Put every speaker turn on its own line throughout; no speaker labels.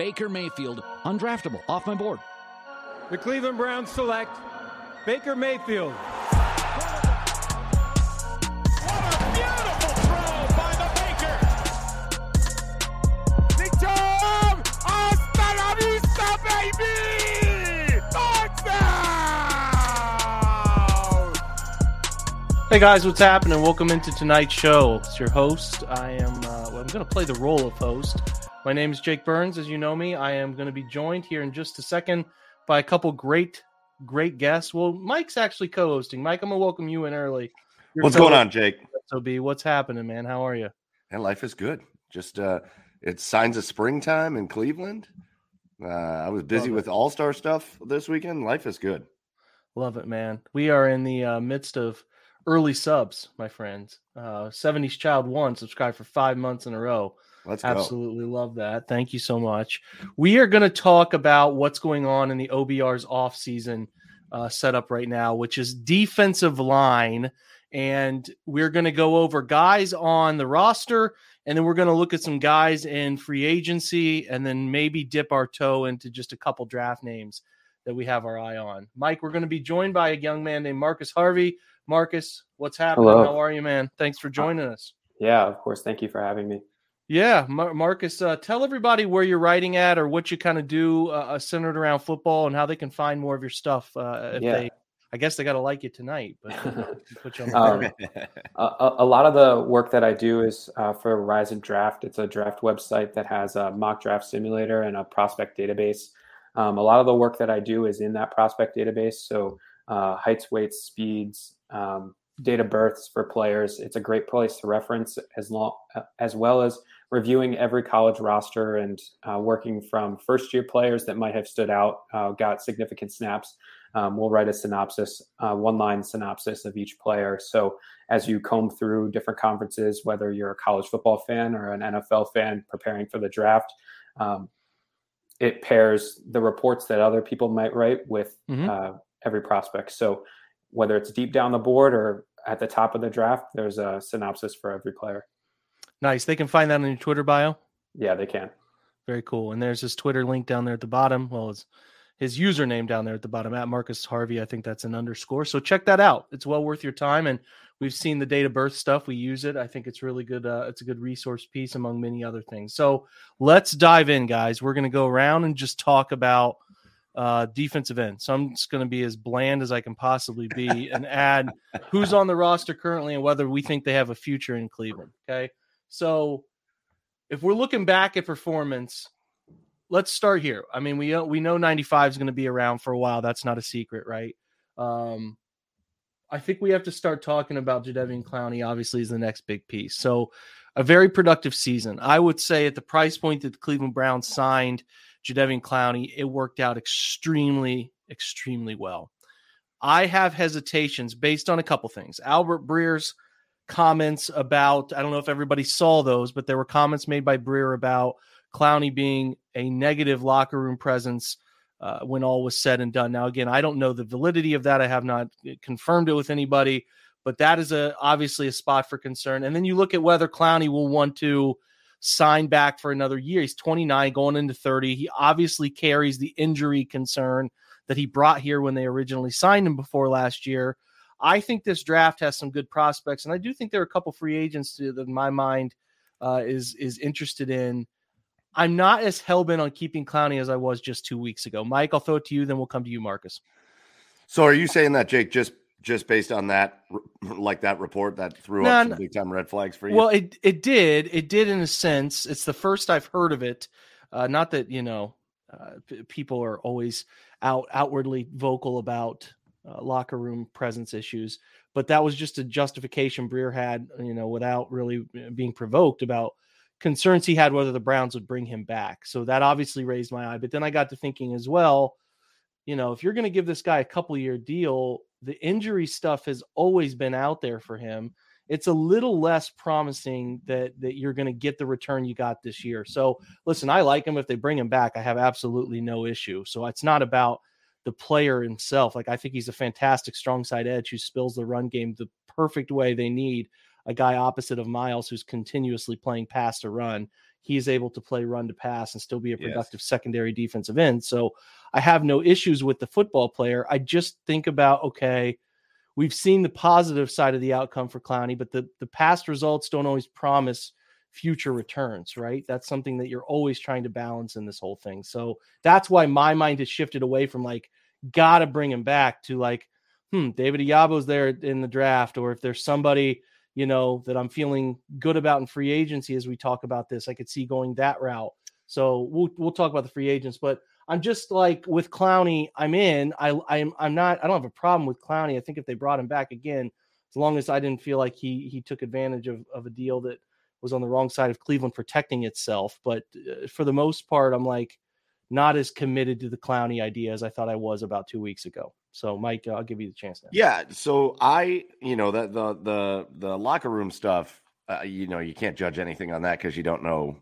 Baker Mayfield, undraftable, off my board.
The Cleveland Browns select Baker Mayfield. What a beautiful throw by the Baker. Big Jam! I'm Banavista, baby!
Hey guys, what's happening? Welcome into tonight's show. It's your host. I am. Uh, well, I'm going to play the role of host. My name is Jake Burns. As you know me, I am going to be joined here in just a second by a couple great, great guests. Well, Mike's actually co-hosting. Mike, I'm going to welcome you in early.
You're what's going on, Jake?
So, B, what's happening, man? How are you?
And life is good. Just uh, it's signs of springtime in Cleveland. Uh, I was busy with All Star stuff this weekend. Life is good.
Love it, man. We are in the uh, midst of early subs, my friends. Uh, 70s Child One subscribed for five months in a row.
Let's
absolutely go. love that. Thank you so much. We are going to talk about what's going on in the OBR's off season uh, setup right now, which is defensive line, and we're going to go over guys on the roster, and then we're going to look at some guys in free agency, and then maybe dip our toe into just a couple draft names that we have our eye on. Mike, we're going to be joined by a young man named Marcus Harvey Marcus, what's happening? Hello. How are you, man? Thanks for joining us.
Yeah, of course. Thank you for having me.
Yeah, Mar- Marcus, uh, tell everybody where you're writing at or what you kind of do uh, uh, centered around football and how they can find more of your stuff. Uh, if yeah. they, I guess they got to like you tonight, but put you
on um, a, a, lot of the work that I do is uh, for Rise and Draft. It's a draft website that has a mock draft simulator and a prospect database. Um, a lot of the work that I do is in that prospect database. So uh, heights, weights, speeds, um, date of births for players. It's a great place to reference as long as well as reviewing every college roster and uh, working from first year players that might have stood out, uh, got significant snaps. Um, we'll write a synopsis, uh, one line synopsis of each player. So as you comb through different conferences, whether you're a college football fan or an NFL fan preparing for the draft, um, it pairs the reports that other people might write with mm-hmm. Uh, every prospect. So whether it's deep down the board or at the top of the draft, there's a synopsis for every player.
Nice. They can find that on your Twitter bio.
Yeah, they can.
Very cool. And there's his Twitter link down there at the bottom. Well, it's his username down there at the bottom at Marcus Harvey. I think that's an underscore. So check that out. It's well worth your time. And we've seen the date of birth stuff. We use it. I think it's really good. Uh, it's a good resource piece among many other things. So let's dive in, guys. We're going to go around and just talk about uh, defensive end. So I'm just going to be as bland as I can possibly be and add who's on the roster currently and whether we think they have a future in Cleveland. Okay. So if we're looking back at performance, let's start here. I mean, we we know 95 is going to be around for a while. That's not a secret, right? Um, I think we have to start talking about Jadeveon Clowney. Obviously, is the next big piece. So, a very productive season. I would say at the price point that the Cleveland Browns signed Jadeveon Clowney, it worked out extremely, extremely well. I have hesitations based on a couple things. Albert Breer's comments about, I don't know if everybody saw those, but there were comments made by Breer about Clowney being a negative locker room presence uh, when all was said and done. Now, again, I don't know the validity of that. I have not uh, confirmed it with anybody, but that is a obviously a spot for concern. And then you look at whether Clowney will want to sign back for another year. He's 29 going into 30. He obviously carries the injury concern that he brought here when they originally signed him before last year. I think this draft has some good prospects, and I do think there are a couple free agents that, in my mind, uh, is is interested in. I'm not as hell bent on keeping Clowney as I was just two weeks ago. Mike, I'll throw it to you, then we'll come to you, Marcus.
So, are you saying that, Jake, just just based on that like that report that threw no, up some big time red flags for you
well it it did it did in a sense it's the first i've heard of it uh, not that you know uh, p- people are always out outwardly vocal about uh, locker room presence issues but that was just a justification Breer had you know without really uh, being provoked about concerns he had whether the browns would bring him back so that obviously raised my eye but then i got to thinking as well you know if you're going to give this guy a couple year deal the injury stuff has always been out there for him. It's a little less promising that that you're going to get the return you got this year. So, listen, I like him. If they bring him back, I have absolutely no issue. So it's not about the player himself. Like I think he's a fantastic strong side edge who spills the run game the perfect way they need. a guy opposite of Myles who's continuously playing pass to run. He's able to play run to pass and still be a productive yes. secondary defensive end. So I have no issues with the football player. I just think about okay, we've seen the positive side of the outcome for Clowney, but the the past results don't always promise future returns, right? That's something that you're always trying to balance in this whole thing. So that's why my mind has shifted away from like, gotta bring him back to like, hmm, David Ojabo's there in the draft, or if there's somebody, you know, that I'm feeling good about in free agency as we talk about this, I could see going that route. So we'll we'll talk about the free agents, but I'm just like with Clowney, I'm in. I I'm I'm not I don't have a problem with Clowney. I think if they brought him back again, as long as I didn't feel like he he took advantage of, of a deal that was on the wrong side of Cleveland protecting itself. But uh, for the most part, I'm like not as committed to the Clowney idea as I thought I was about two weeks ago. So, Mike, I'll give you the chance now.
Yeah. So I, you know, that the the the locker room stuff, uh, you know, you can't judge anything on that because you don't know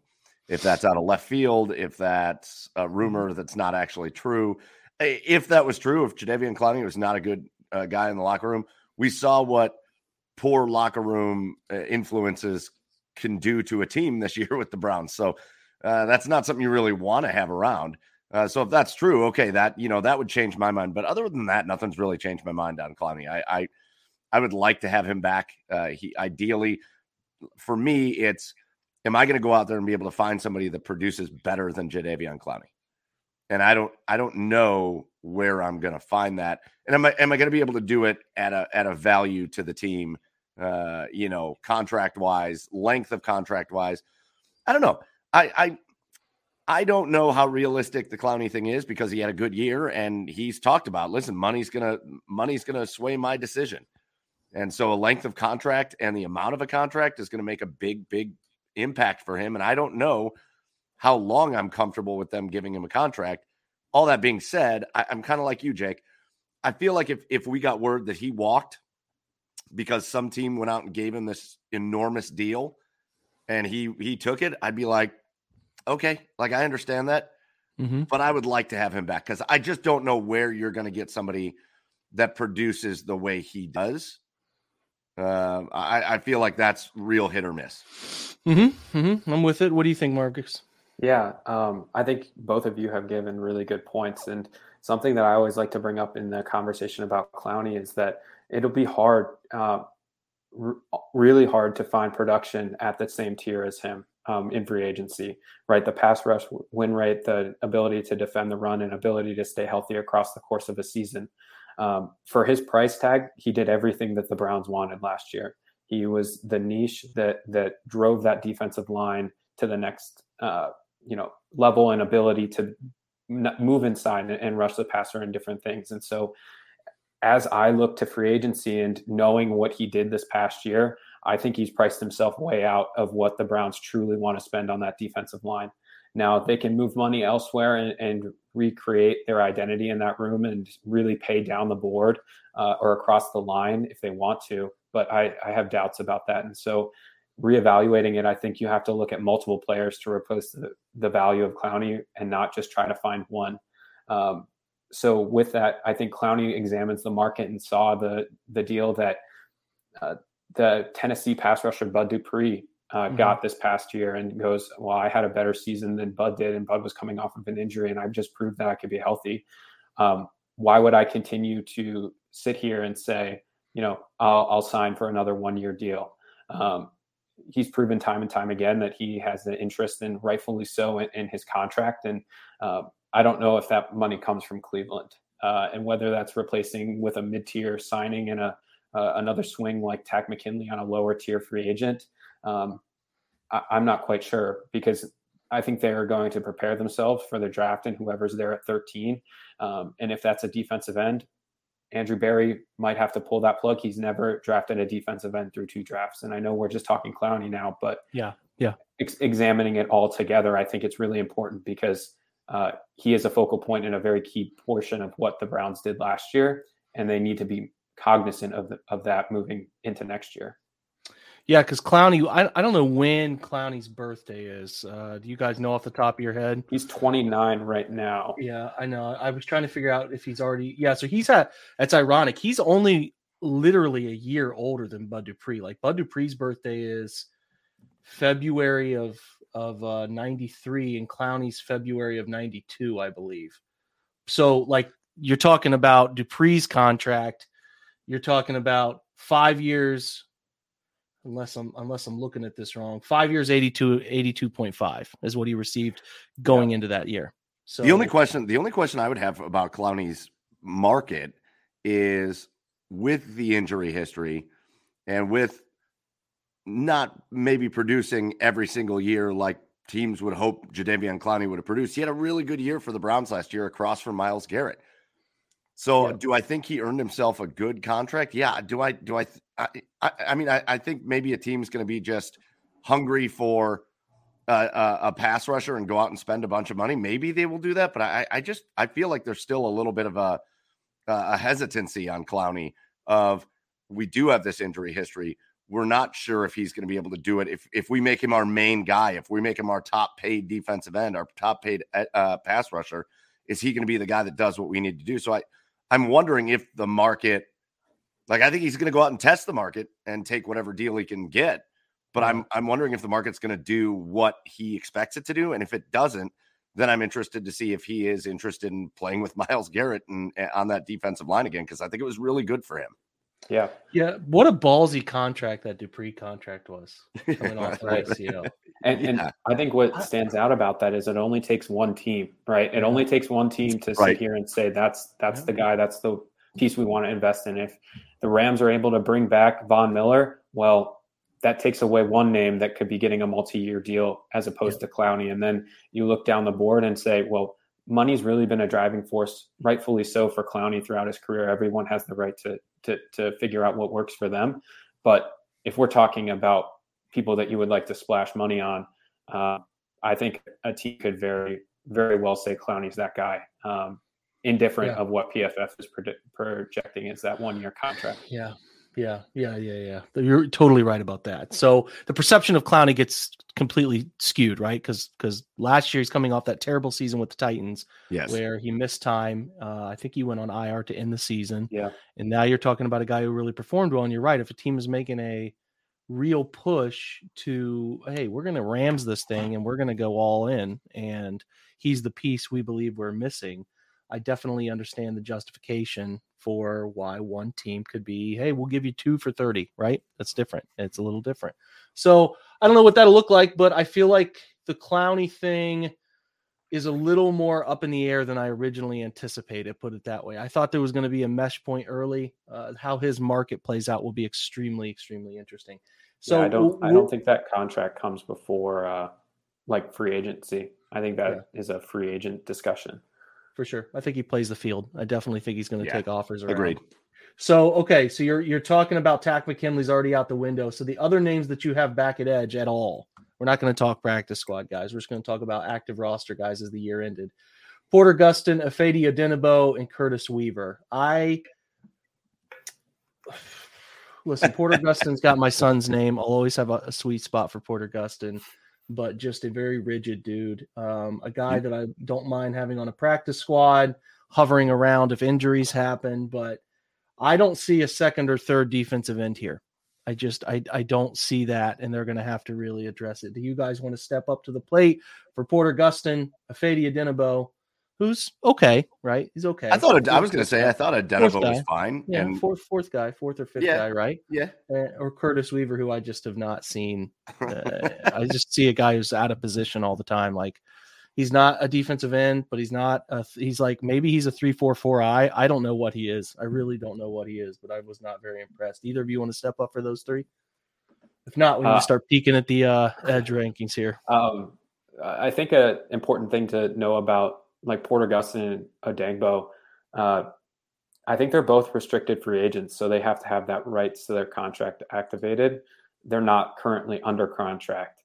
if that's out of left field, if that's a rumor mm-hmm. that's not actually true. If that was true, if Jadeveon Clowney was not a good uh, guy in the locker room, we saw what poor locker room uh, influences can do to a team this year with the Browns. So uh, that's not something you really want to have around. Uh, so if that's true, okay, that you know that would change my mind. But other than that, nothing's really changed my mind on Clowney. I I, I would like to have him back. Uh, he ideally, for me, it's am I going to go out there and be able to find somebody that produces better than Jadeveon Clowney? And I don't I don't know where I'm going to find that. And am I am I going to be able to do it at a at a value to the team uh, you know, contract wise, length of contract wise. I don't know. I, I I don't know how realistic the Clowney thing is because he had a good year and he's talked about. Listen, money's gonna money's gonna sway my decision, and so a length of contract and the amount of a contract is to make a big big impact for him. And I don't know how long I'm comfortable with them giving him a contract. All that being said, I, I'm kind of like you, Jake. I feel like if if we got word that he walked because some team went out and gave him this enormous deal and he he took it, I'd be like, okay, like I understand that. Mm-hmm. But I would like to have him back because I just don't know where you're going to get somebody that produces the way he does. Uh, I, I, feel like that's real hit or miss.
Mm-hmm. Mm-hmm. I'm with it. What do you think, Marcus?
Yeah, um, I think both of you have given really good points. And something that I always like to bring up in the conversation about Clowney is that it'll be hard, uh, r- really hard to find production at the same tier as him um, in free agency, right? The pass rush win rate, the ability to defend the run, and ability to stay healthy across the course of a season. Um, for his price tag, he did everything that the Browns wanted last year. He was the niche that that drove that defensive line to the next, uh, you know, level and ability to move inside and rush the passer and different things. And so as I look to free agency and knowing what he did this past year, I think he's priced himself way out of what the Browns truly want to spend on that defensive line. Now they can move money elsewhere and, and recreate their identity in that room and really pay down the board uh, or across the line if they want to. But I, I have doubts about that. And so reevaluating it, I think you have to look at multiple players to replace the, the value of Clowney and not just try to find one. Um, so with that, I think Clowney examines the market and saw the the deal that uh, the Tennessee pass rusher Bud Dupree uh, mm-hmm. got this past year, and goes, "Well, I had a better season than Bud did, and Bud was coming off of an injury, and I've just proved that I could be healthy. Um, why would I continue to sit here and say, you know, I'll, I'll sign for another one year deal?" Um, he's proven time and time again that he has an interest, and rightfully so, in, in his contract, and uh, I don't know if that money comes from Cleveland uh, and whether that's replacing with a mid tier signing and a uh, another swing like Takk McKinley on a lower tier free agent. Um, I, am not quite sure because I think they are going to prepare themselves for the draft and whoever's there at 13. Um, and if that's a defensive end, Andrew Berry might have to pull that plug. He's never drafted a defensive end through two drafts. And I know we're just talking Clowney now, but
yeah, yeah,
ex- examining it all together, I think it's really important because uh, he is a focal point and a very key portion of what the Browns did last year, and they need to be cognizant of the, of that moving into next year.
Yeah, because Clowney, I, I don't know when Clowney's birthday is. Uh, do you guys know off the top of your head?
He's 29 right now.
Yeah, I know. I was trying to figure out if he's already. Yeah, so he's had. That's ironic. He's only literally a year older than Bud Dupree. Like Bud Dupree's birthday is February of of uh, 93 and Clowney's February of 92, I believe. So like you're talking about Dupree's contract, you're talking about 5 years unless I'm unless I'm looking at this wrong. 5 years 82 82.5 is what he received going yeah. into that year.
So the only question the only question I would have about Clowney's market is with the injury history and with not maybe producing every single year like teams would hope Jadeveon Clowney would have produced. He had a really good year for the Browns last year across from Myles Garrett. So do I think he earned himself a good contract? Yeah. Do I do I I, I, I mean I, I think maybe a team's going to be just hungry for a, a, pass rusher and go out and spend a bunch of money. Maybe they will do that, but I, I just I feel like there's still a little bit of a a hesitancy on Clowney of we do have this injury history. We're not sure if he's going to be able to do it. If if we make him our main guy, if we make him our top paid defensive end, our top paid uh, uh pass rusher, is he going to be the guy that does what we need to do? So I I'm wondering if the market, like I think he's going to go out and test the market and take whatever deal he can get. But I'm I'm wondering if the market's going to do what he expects it to do, and if it doesn't, then I'm interested to see if he is interested in playing with Myles Garrett and, and on that defensive line again because I think it was really good for him.
Yeah,
yeah. What a ballsy contract that Dupree contract was coming off right.
ICO. And, and yeah. I think what stands out about that is it only takes one team, right? It only takes one team to right. sit here and say that's that's yeah. the guy, that's the piece we want to invest in. If the Rams are able to bring back Von Miller, well, that takes away one name that could be getting a multi-year deal as opposed yeah. to Clowney. And then you look down the board and say, well, money's really been a driving force, rightfully so, for Clowney throughout his career. Everyone has the right to to to figure out what works for them. But if we're talking about people that you would like to splash money on, uh, I think a team could very very well say Clowney's that guy. Um, indifferent yeah. of what PFF is projecting as that one year contract.
Yeah, yeah, yeah, yeah, yeah. You're totally right about that. So the perception of Clowney gets completely skewed, right? Because because last year he's coming off that terrible season with the Titans,
yes,
where he missed time. Uh, I think he went on IR to end the season.
Yeah,
and now you're talking about a guy who really performed well. And you're right. If a team is making a real push to, hey, we're going to Rams this thing and we're going to go all in, and he's the piece we believe we're missing. I definitely understand the justification for why one team could be, hey, we'll give you two for 30, right? That's different. It's a little different. So I don't know what that'll look like, but I feel like the Clowney thing is a little more up in the air than I originally anticipated, put it that way. I thought there was going to be a mesh point early. Uh, how his market plays out will be extremely, extremely interesting. So
yeah, I don't, I don't think that contract comes before uh, like free agency. I think that yeah. is a free agent discussion
for sure. I think he plays the field. I definitely think he's going to yeah, take offers. Around.
Agreed.
So okay, so you're you're talking about Takk McKinley's already out the window. So the other names that you have back at edge at all, we're not going to talk practice squad guys. We're just going to talk about active roster guys as the year ended. Porter Gustin, Ifeadi Odenigbo, and Curtis Weaver. I listen. Porter Gustin's got my son's name. I'll always have a, a sweet spot for Porter Gustin but just a very rigid dude. Um, a guy that I don't mind having on a practice squad, hovering around if injuries happen, but I don't see a second or third defensive end here. I just I I don't see that, and they're going to have to really address it. Do you guys want to step up to the plate for Porter Gustin, Ifeadi Odenigbo, who's okay, right? He's okay.
I thought I was going to say I thought Odenigbo was fine.
Yeah, and... fourth fourth guy, fourth or fifth
yeah,
guy, right?
Yeah.
Uh, or Curtis Weaver, who I just have not seen. Uh, I just see a guy who's out of position all the time. Like he's not a defensive end, but he's not. A, he's like maybe he's a three four four I. I don't know what he is. I really don't know what he is, but I was not very impressed. Either of you want to step up for those three? If not, we need uh, to start peeking at the uh, edge rankings here.
Um, I think an important thing to know about like Porter Gustin and Odenigbo, uh, I think they're both restricted free agents, so they have to have that rights to their contract activated. They're not currently under contract.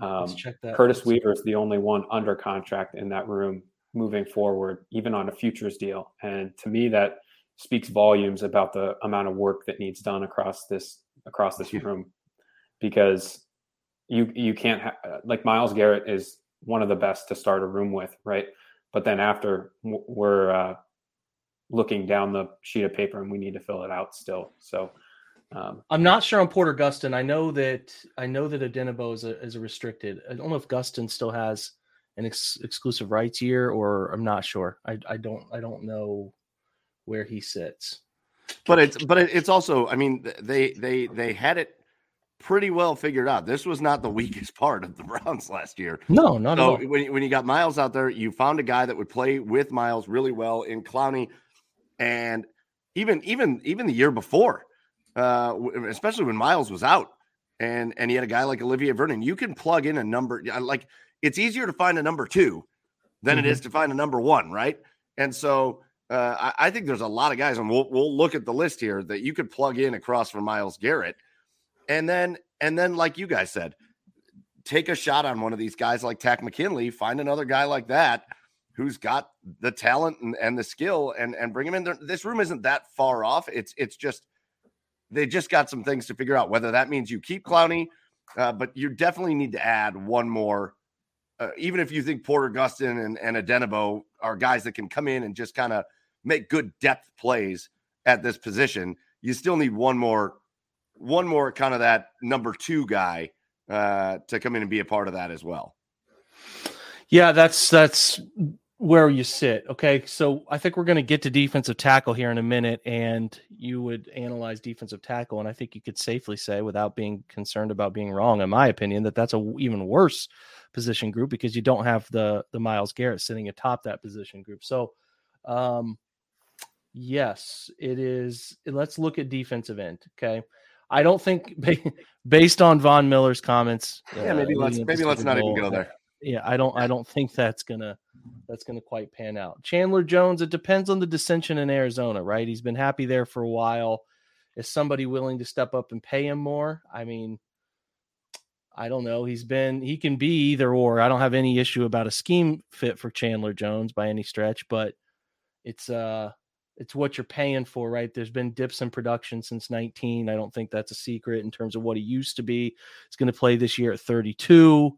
Um, Curtis Weaver is the only one under contract in that room moving forward, even on a futures deal. And to me, that speaks volumes about the amount of work that needs done across this across this room, because you you can't ha- like Myles Garrett is one of the best to start a room with, right? But then after we're uh, looking down the sheet of paper and we need to fill it out still. So um,
I'm not sure on Porter Gustin. I know that I know that Odenigbo is a, is a restricted. I don't know if Gustin still has an ex- exclusive rights year, or I'm not sure. I, I don't I don't know where he sits.
But it's but it's also I mean they they they had it pretty well figured out. This was not the weakest part of the Browns last year.
No, not
so
at all.
when when you got Myles out there, you found a guy that would play with Myles really well in Clowney, and even even even the year before, uh, especially when Myles was out, and and he had a guy like Olivier Vernon. You can plug in a number like it's easier to find a number two than mm-hmm. it is to find a number one, right? And so uh, I, I, think there's a lot of guys, and we'll we'll look at the list here that you could plug in across from Myles Garrett, and then and then like you guys said, take a shot on one of these guys like Takk McKinley, find another guy like that who's got the talent and, and the skill, and and bring him in. There. This room isn't that far off. It's it's just they just got some things to figure out. Whether that means you keep Clowney, uh, but you definitely need to add one more uh, even if you think Porter Gustin and, and Odenigbo are guys that can come in and just kind of make good depth plays at this position, you still need one more, one more kind of that number two guy uh, to come in and be a part of that as well.
Yeah, that's that's where you sit. Okay, so I think we're going to get to defensive tackle here in a minute, and you would analyze defensive tackle, and I think you could safely say, without being concerned about being wrong, in my opinion, that that's a even worse position group because you don't have the the Myles Garrett sitting atop that position group. So, um, yes, it is. Let's look at defensive end. Okay, I don't think based on Von Miller's comments.
Yeah, maybe uh, let's maybe let's not even go there.
Yeah, I don't I don't think that's gonna that's gonna quite pan out. Chandler Jones. It depends on the dissension in Arizona, right? He's been happy there for a while. Is somebody willing to step up and pay him more? I mean, I don't know. He's been he can be either or. I don't have any issue about a scheme fit for Chandler Jones by any stretch, but it's uh it's what you're paying for, right? There's been dips in production since 19. I don't think that's a secret in terms of what he used to be. He's going to play this year at 32.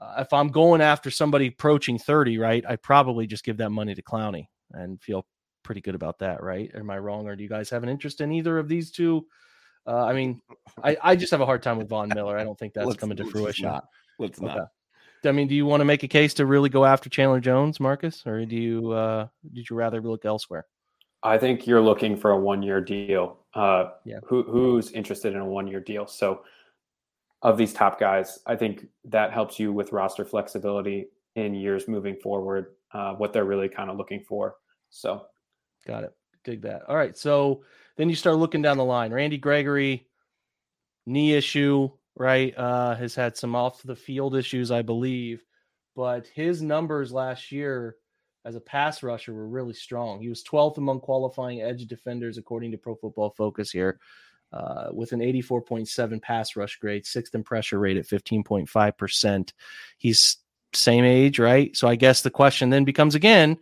Uh, if I'm going after somebody approaching 30, right, I probably just give that money to Clowney and feel pretty good about that, right? Am I wrong, or do you guys have an interest in either of these two? Uh, I mean, I, I just have a hard time with Von Miller. I don't think that's coming to fruition.
Not. Let's okay. not.
I mean, do you want to make a case to really go after Chandler Jones, Marcus, or do you uh, did you rather look elsewhere?
I think you're looking for a one year deal. Uh, yeah. Who, who's interested in a one year deal? So, of these top guys, I think that helps you with roster flexibility in years moving forward. Uh, what they're really kind of looking for. So,
got it. Dig that. All right. So then you start looking down the line. Randy Gregory, knee issue, right? Uh, has had some off the field issues, I believe, but his numbers last year as a pass rusher were really strong. He was 12th among qualifying edge defenders, according to Pro Football Focus here, uh, with an 84.7 pass rush grade, sixth in pressure rate at 15.5%. He's same age, right? So I guess the question then becomes again,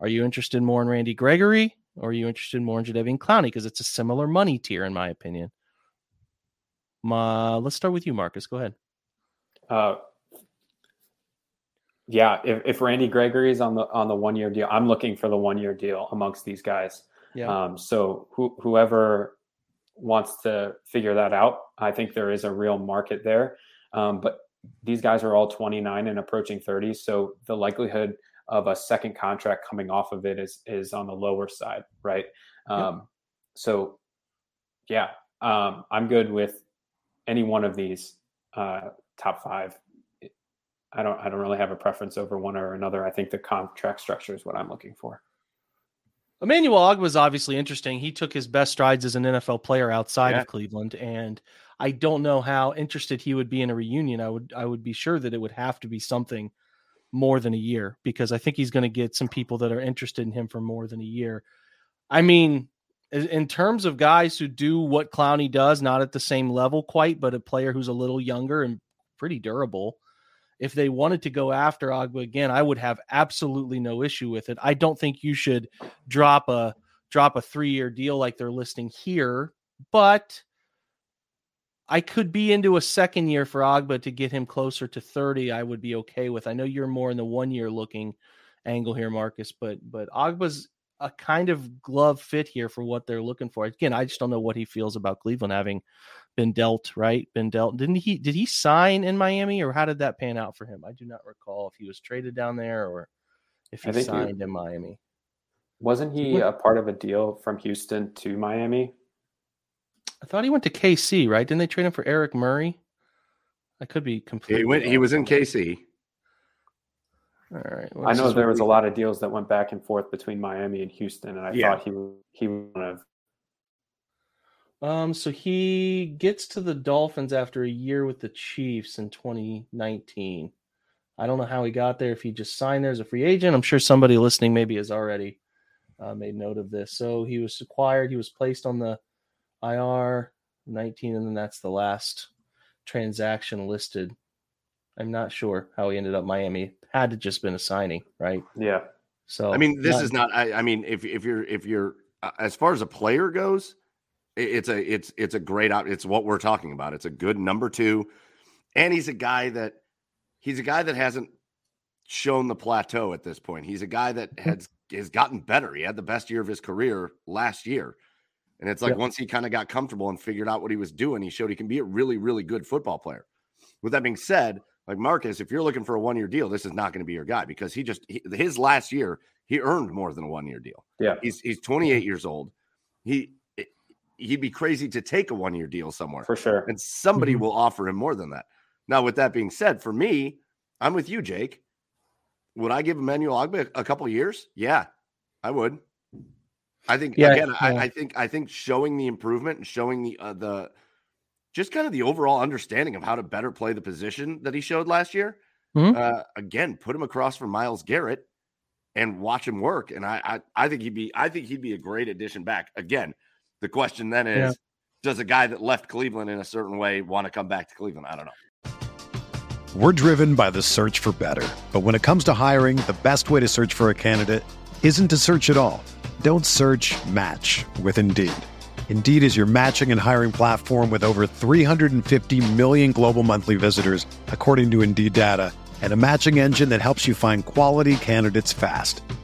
are you interested more in Randy Gregory or are you interested more in Jadeveon Clowney? Because it's a similar money tier, in my opinion. Ma, let's start with you, Marcus. Go ahead.
Uh, yeah, if, if Randy Gregory is on the on the one year deal, I'm looking for the one year deal amongst these guys. Yeah. Um, so who, whoever wants to figure that out, I think there is a real market there. Um, but these guys are all 29 and approaching 30, so the likelihood of a second contract coming off of it is is on the lower side, right? Um, So, yeah, um, I'm good with any one of these uh, top five. I don't I don't really have a preference over one or another. I think the contract structure is what I'm looking for.
Emmanuel Ogbah was obviously interesting. He took his best strides as an NFL player outside yeah. of Cleveland, and I don't know how interested he would be in a reunion. I would I would be sure that it would have to be something more than a year because I think he's going to get some people that are interested in him for more than a year. I mean, in terms of guys who do what Clowney does, not at the same level quite, but a player who's a little younger and pretty durable. If they wanted to go after Ogbah again, I would have absolutely no issue with it. I don't think you should drop a drop a three year deal like they're listing here, but I could be into a second year for Ogbah to get him closer to 30. I would be okay with. I know you're more in the one year looking angle here, Marcus, but but Ogbah's a kind of glove fit here for what they're looking for. Again, I just don't know what he feels about Cleveland having been dealt, right? Been dealt. Didn't he did he sign in Miami or how did that pan out for him? I do not recall if he was traded down there or if he signed he, in Miami.
Wasn't he a part of a deal from Houston to Miami?
I thought he went to KC, right? Didn't they trade him for Eric Murray? I could be completely.
He went. He was in KC.
All right.
Well, I know there was we... a lot of deals that went back and forth between Miami and Houston, and I yeah. thought he he would have.
Um. So he gets to the Dolphins after a year with the Chiefs in 2019. I don't know how he got there. If he just signed there as a free agent, I'm sure somebody listening maybe has already uh, made note of this. So he was acquired. He was placed on the IR 19, and then that's the last transaction listed. I'm not sure how he ended up Miami. Had to just been a signing, right?
Yeah.
So I mean, this not, is not. I, I, mean, if if you're if you're uh, as far as a player goes, it's a it's it's a great op- It's what we're talking about. It's a good number two, and he's a guy that he's a guy that hasn't shown the plateau at this point. He's a guy that hmm. has has gotten better. He had the best year of his career last year. And it's like yep. once he kind of got comfortable and figured out what he was doing, he showed he can be a really, really good football player. With that being said, like Marcus, if you're looking for a one year deal, this is not going to be your guy because he just he, his last year he earned more than a one year deal.
Yeah,
he's he's 28 years old. He he'd be crazy to take a one year deal somewhere
for sure,
and somebody mm-hmm. will offer him more than that. Now, with that being said, for me, I'm with you, Jake. Would I give Emmanuel Ogbah a couple years? Yeah, I would. I think yeah, again, yeah. I, I, think I think showing the improvement and showing the uh, the just kind of the overall understanding of how to better play the position that he showed last year. Mm-hmm. Uh, again, put him across from Myles Garrett and watch him work. And I, I, I think he'd be I think he'd be a great addition back. Again, the question then is, yeah. does a guy that left Cleveland in a certain way want to come back to Cleveland? I don't know.
We're driven by the search for better, but when it comes to hiring, the best way to search for a candidate isn't to search at all. Don't search match with Indeed. Indeed is your matching and hiring platform with over 350 million global monthly visitors, according to Indeed data, and a matching engine that helps you find quality candidates fast.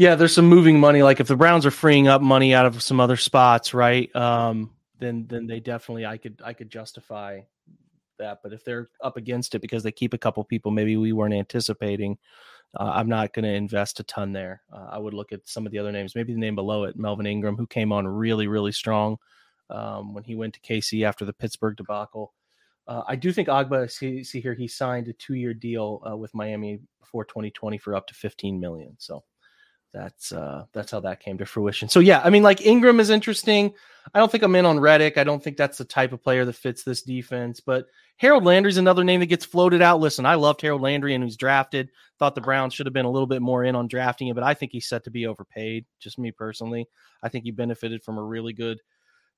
Yeah, there's some moving money. Like if the Browns are freeing up money out of some other spots, right? Um, then then they definitely I could I could justify that. But if they're up against it because they keep a couple people maybe we weren't anticipating, uh, I'm not going to invest a ton there. Uh, I would look at some of the other names, maybe the name below it, Melvin Ingram, who came on really really strong um, when he went to KC after the Pittsburgh debacle. Uh, I do think Ogbah, see, see here, he signed a two-year deal uh, with Miami before 2020 for up to 15 million. So that's uh, that's how that came to fruition. So yeah, I mean, like Ingram is interesting. I don't think I'm in on Reddick. I don't think that's the type of player that fits this defense. But Harold Landry's another name that gets floated out. Listen, I loved Harold Landry and he's drafted. Thought the Browns should have been a little bit more in on drafting him, but I think he's set to be overpaid. Just me personally, I think he benefited from a really good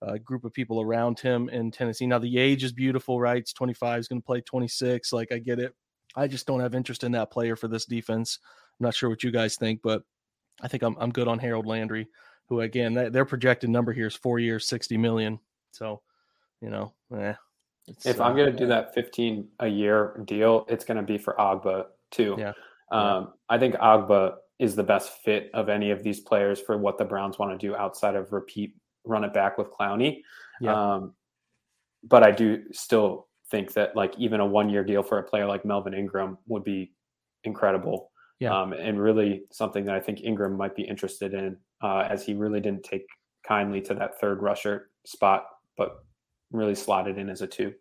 uh, group of people around him in Tennessee. Now the age is beautiful, right? It's 25, he's going to play 26. Like I get it. I just don't have interest in that player for this defense. I'm not sure what you guys think, but I think I'm I'm good on Harold Landry, who again their projected number here is four years, 60 million. So, you know, eh,
if I'm going to do uh, that 15 a year deal, it's going to be for Ogbah too.
Yeah.
Um, I think Ogbah is the best fit of any of these players for what the Browns want to do outside of repeat run it back with Clowney. Yeah. Um, but I do still think that like even a one year deal for a player like Melvin Ingram would be incredible. Yeah. Um, and really something that I think Ingram might be interested in, uh, as he really didn't take kindly to that third rusher spot, but really slotted in as a two.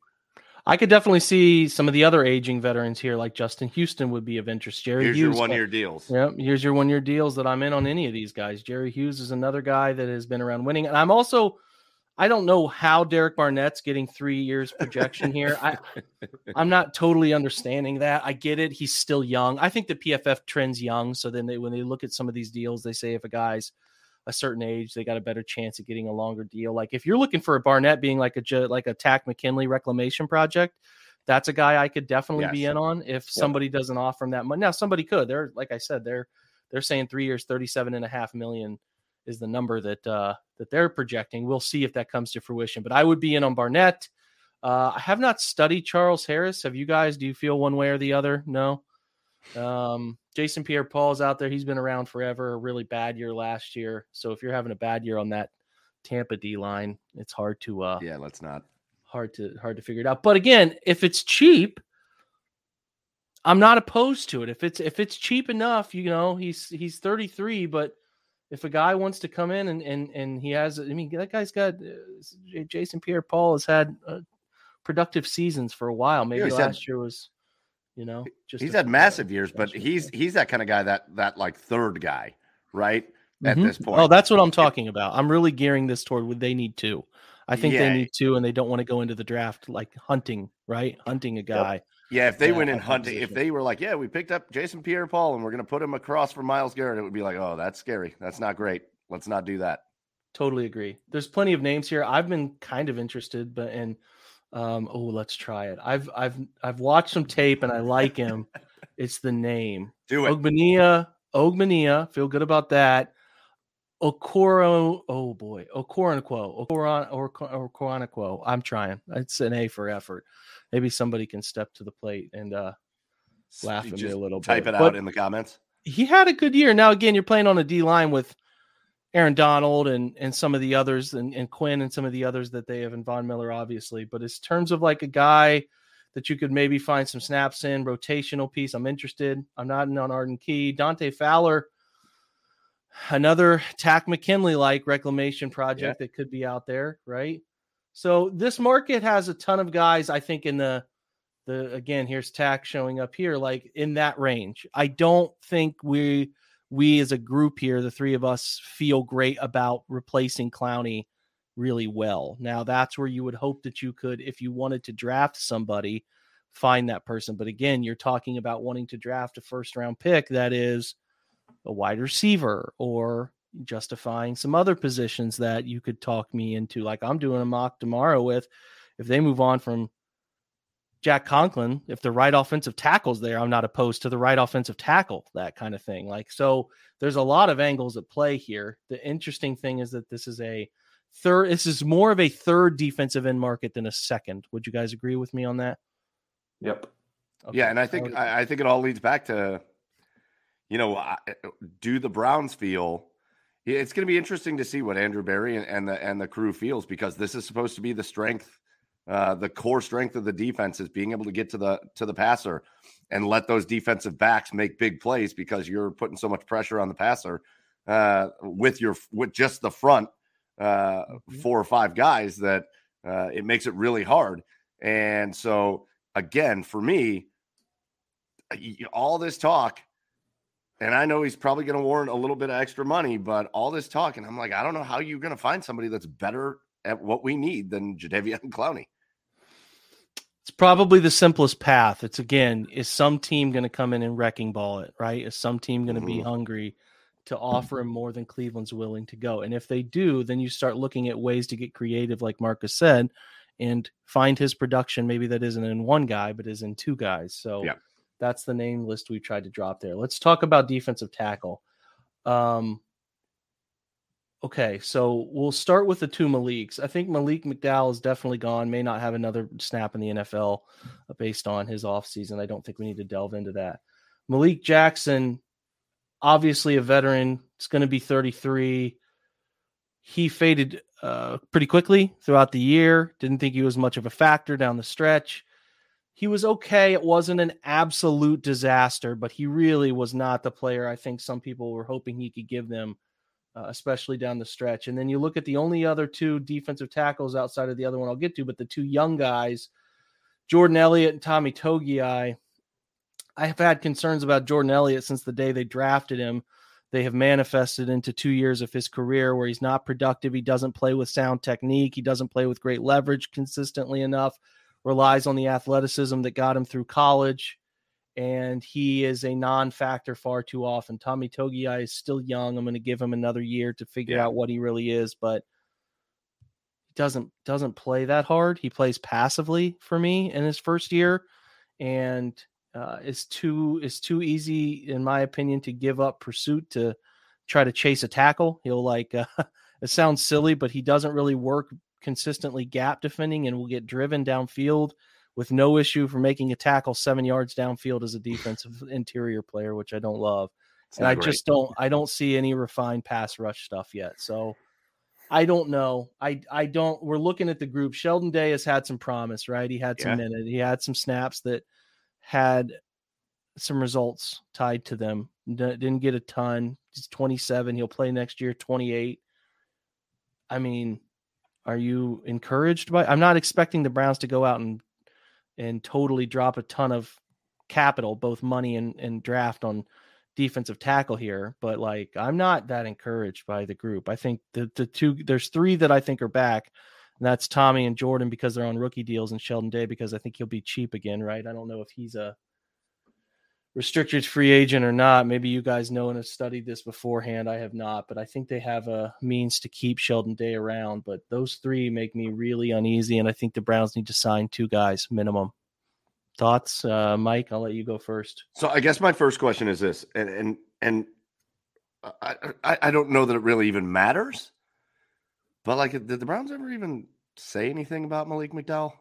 I could definitely see some of the other aging veterans here, like Justin Houston, would be of interest. Jerry
Here's
Hughes,
your one year deals.
Yep, here's your one year deals that I'm in on any of these guys. Jerry Hughes is another guy that has been around winning, and I'm also. I don't know how Derek Barnett's getting three years projection here. I, I'm not totally understanding that. I get it; he's still young. I think the PFF trends young, so then they, when they look at some of these deals, they say if a guy's a certain age, they got a better chance of getting a longer deal. Like if you're looking for a Barnett being like a like a Takk McKinley reclamation project, that's a guy I could definitely yes. be in on if somebody yep. doesn't offer him that money. Now somebody could. They're like I said, they're they're saying three years, 37 and a half million is the number that uh that they're projecting. We'll see if that comes to fruition. But I would be in on Barnett. Uh, I have not studied Charles Harris. Have you guys? Do you feel one way or the other? No. Um, Jason Pierre Paul's out there. He's been around forever. A really bad year last year. So if you're having a bad year on that Tampa D line, it's hard to uh
yeah, let's not
hard to hard to figure it out. But again, if it's cheap, I'm not opposed to it. If it's if it's cheap enough, you know, he's he's 33, but if a guy wants to come in and and and he has, I mean, that guy's got uh, Jason Pierre Paul has had uh, productive seasons for a while. Maybe last had, year was you know,
just he's had massive years, but he's he's that kind of guy that that like third guy, right? At mm-hmm. this point.
Oh, that's what I'm talking about. I'm really gearing this toward what they need to. I think yeah. they need to, and they don't want to go into the draft like hunting, right? Hunting a guy. Yep.
Yeah, if they went in hunting, if they were like, yeah, we picked up Jason Pierre Paul and we're going to put him across from Myles Garrett, it would be like, oh, that's scary. That's not great. Let's not do that.
Totally agree. There's plenty of names here. I've been kind of interested, but and um, oh, let's try it. I've I've I've watched some tape and I like him. it's the name.
Do it.
Ogbonnia. Ogbonnia. Feel good about that. Okoro. Oh boy. Okoronkwo. Okoron or Okoronkwo. I'm trying. It's an A for effort. Maybe somebody can step to the plate and uh, laugh at me a little
type
bit.
Type it out but in the comments.
He had a good year. Now again, you're playing on a D line with Aaron Donald and and some of the others and, and Quinn and some of the others that they have and Von Miller, obviously. But in terms of like a guy that you could maybe find some snaps in, rotational piece, I'm interested. I'm not in on Arden Key. Dante Fowler, another Takk McKinley like reclamation project yeah. that could be out there, right? So this market has a ton of guys, I think, in the the again, here's Takk showing up here, like in that range. I don't think we we as a group here, the three of us, feel great about replacing Clowney really well. Now that's where you would hope that you could, if you wanted to draft somebody, find that person. But again, you're talking about wanting to draft a first round pick that is a wide receiver or justifying some other positions that you could talk me into. Like I'm doing a mock tomorrow with if they move on from Jack Conklin, if the right offensive tackle's there, I'm not opposed to the right offensive tackle, that kind of thing. Like, so there's a lot of angles at play here. The interesting thing is that this is a third, this is more of a third defensive end market than a second. Would you guys agree with me on that?
Yep.
Okay. Yeah. And I think, I, I think it all leads back to, you know, do the Browns feel it's going to be interesting to see what Andrew Berry and, and the and the crew feels because this is supposed to be the strength uh, the core strength of the defense is being able to get to the to the passer and let those defensive backs make big plays because you're putting so much pressure on the passer uh, with your with just the front uh, mm-hmm. four or five guys that uh, it makes it really hard. And so again, for me, all this talk, and I know he's probably going to warrant a little bit of extra money, but all this talk, and I'm like, I don't know how you're going to find somebody that's better at what we need than Jadeveon Clowney.
It's probably the simplest path. It's again, is some team going to come in and wrecking ball it, right? Is some team going to mm-hmm. be hungry to offer him more than Cleveland's willing to go? And if they do, then you start looking at ways to get creative, like Marcus said, and find his production maybe that isn't in one guy, but is in two guys. So yeah. That's the name list we tried to drop there. Let's talk about defensive tackle. Um, Okay, so we'll start with the two Maliks. I think Malik McDowell is definitely gone, may not have another snap in the NFL uh, based on his offseason. I don't think we need to delve into that. Malik Jackson, obviously a veteran, it's going to be 33. He faded uh, pretty quickly throughout the year. Didn't think he was much of a factor down the stretch. He was okay. It wasn't an absolute disaster, but he really was not the player I think some people were hoping he could give them uh, especially down the stretch. And then you look at the only other two defensive tackles outside of the other one I'll get to, but the two young guys, Jordan Elliott and Tommy Togiai. I have had concerns about Jordan Elliott since the day they drafted him. They have manifested into two years of his career where he's not productive. He doesn't play with sound technique. He doesn't play with great leverage consistently enough, relies on the athleticism that got him through college. And he is a non factor far too often. Tommy Togiai is still young. I'm going to give him another year to figure
Yeah.
out what he really is, but he doesn't doesn't play that hard. He plays passively for me in his first year, and uh, it's too it's too easy, in my opinion, to give up pursuit to try to chase a tackle. He'll like uh, it sounds silly, but he doesn't really work consistently gap defending, and will get driven downfield with no issue for making a tackle seven yards downfield as a defensive interior player, which I don't love
It's
and I
great.
just don't I don't see any refined pass rush stuff yet. So I don't know. I I don't we're looking at the group. Sheldon Day has had some promise, right? He had some
Yeah.
minute. He had some snaps that had some results tied to them. D- didn't get a ton. He's 27. He'll play next year 28. I mean, are you encouraged by I'm not expecting the Browns to go out and and totally drop a ton of capital, both money and, and draft on defensive tackle here, but like I'm not that encouraged by the group. I think the the two there's three that I think are back. And that's Tommy and Jordan because they're on rookie deals and Sheldon Day because I think he'll be cheap again, right? I don't know if he's a restricted free agent or not. Maybe you guys know and have studied this beforehand. I have not, but I think they have a means to keep Sheldon Day around. But those three make me really uneasy, and I think the Browns need to sign two guys minimum. Thoughts, uh, Mike? I'll let you go first.
So I guess my first question is this, and and and I I, I don't know that it really even matters, but like, did the Browns ever even say anything about Malik McDowell?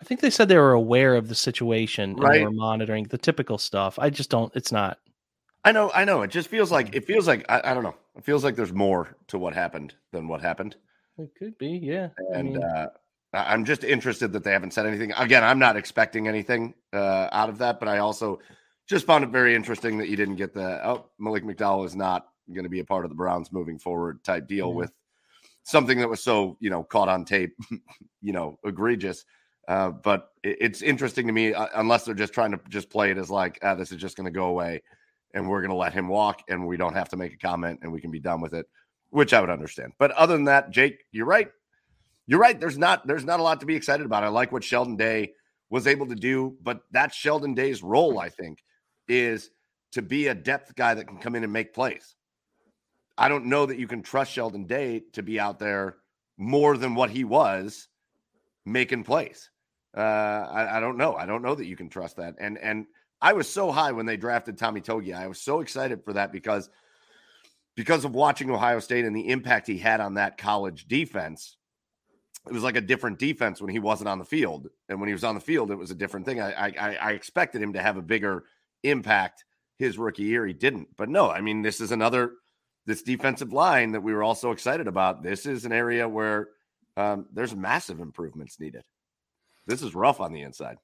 I think they said they were aware of the situation and they were monitoring the typical stuff. I just don't. It's not.
I know, I know. It just feels like it feels like I, I don't know. It feels like there's more to what happened than what happened,
It could be, yeah. I
and
mean,
uh, I- I'm just interested that they haven't said anything. Again, I'm not expecting anything uh, out of that, but I also just found it very interesting that you didn't get the oh Malik McDowell is not going to be a part of the Browns moving forward type deal
Yeah.
with something that was so you know caught on tape, you know, egregious. Uh, but it, it's interesting to me, uh, unless they're just trying to just play it as like, ah, this is just going to go away, and we're going to let him walk, and we don't have to make a comment, and we can be done with it, which I would understand. But other than that, Jake, you're right. You're right. There's not there's not a lot to be excited about. I like what Sheldon Day was able to do, but that's Sheldon Day's role. I think is to be a depth guy that can come in and make plays. I don't know that you can trust Sheldon Day to be out there more than what he was making plays. Uh, I, I don't know. I don't know that you can trust that. And and I was so high when they drafted Tommy Togiai. I was so excited for that because because of watching Ohio State and the impact he had on that college defense. It was like a different defense when he wasn't on the field, and when he was on the field, it was a different thing. I I, I expected him to have a bigger impact his rookie year. He didn't, but no, I mean this is another this defensive line that we were all so excited about. This is an area where um, there's massive improvements needed. This is rough on the inside.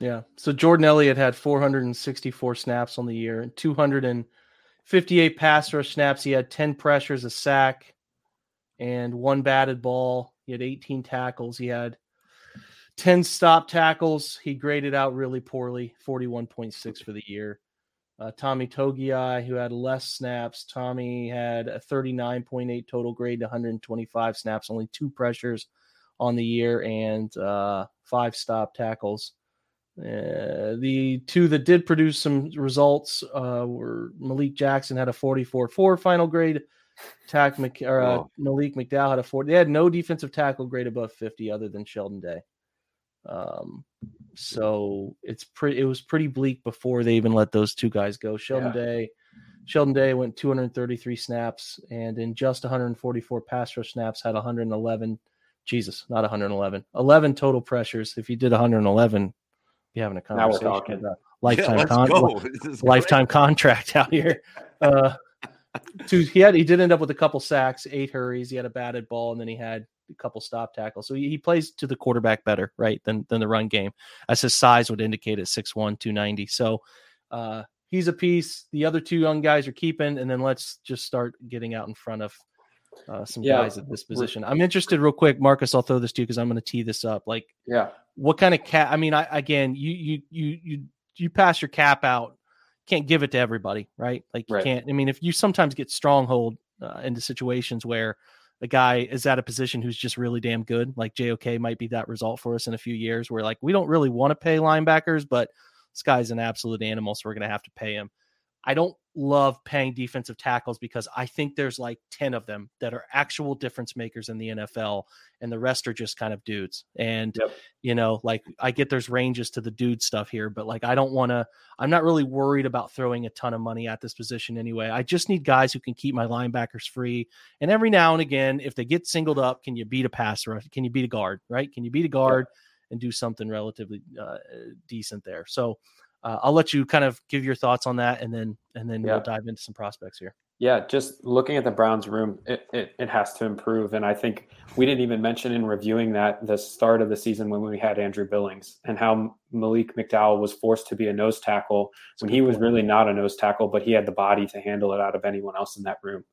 yeah. So Jordan Elliott had 464 snaps on the year and 258 pass rush snaps. He had 10 pressures, a sack, and one batted ball. He had 18 tackles. He had 10 stop tackles. He graded out really poorly, 41.6 for the year. Uh, Tommy Togiai, who had less snaps. Tommy had a 39.8 total grade, 125 snaps, only two pressures on the year, and uh, five stop tackles. Uh, the two that did produce some results uh, were Malik Jackson had a 44-4 final grade. Takk Mc, or, uh. Malik McDowell had a 40. They had no defensive tackle grade above 50 other than Sheldon Day. Um, so it's pretty. It was pretty bleak before they even let those two guys go. Sheldon
Yeah.
Day, Sheldon Day went 233 snaps, and in just 144 pass rush snaps, had 111. Jesus, not 111. 11 total pressures. If you did 111, be having a
Now we're
conversation
Yeah,
lifetime
let's
con- lifetime contract out here. Uh, two, he had he did end up with a couple sacks, eight hurries. He had a batted ball, and then he had a couple stop tackles. So he, he plays to the quarterback better, right, than than the run game, as his size would indicate at 6'1", 290. So uh, he's a piece. The other two young guys are keeping, and then let's just start getting out in front of uh, some
Yeah,
guys at this position. I'm interested, real quick, Marcus. I'll throw this to you because I'm going to tee this up. Like,
Yeah.
what kind of cap? I mean, I again, you you you you you pass your cap out. Can't give it to everybody, right? Like you
Right.
can't. I mean, if you sometimes get stronghold uh, into situations where a guy is at a position who's just really damn good, like JOK might be that result for us in a few years, where like we don't really want to pay linebackers, but this guy's an absolute animal, so we're going to have to pay him. I don't love paying defensive tackles because I think there's like 10 of them that are actual difference makers in the NFL and the rest are just kind of dudes. And
Yep.
you know, like I get there's ranges to the dude stuff here, but like I don't want to I'm not really worried about throwing a ton of money at this position anyway. I just need guys who can keep my linebackers free. And every now and again, if they get singled up, can you beat a pass rush? Can you beat a guard, right? Can you beat a guard and do something relatively uh, decent there? So uh, I'll let you kind of give your thoughts on that, and then and then
Yeah.
we'll dive into some prospects here.
Yeah, just looking at the Browns room, it, it, it has to improve. And I think we didn't even mention in reviewing that the start of the season when we had Andrew Billings and how Malik McDowell was forced to be a nose tackle when he was really not a nose tackle, but he had the body to handle it out of anyone else in that room.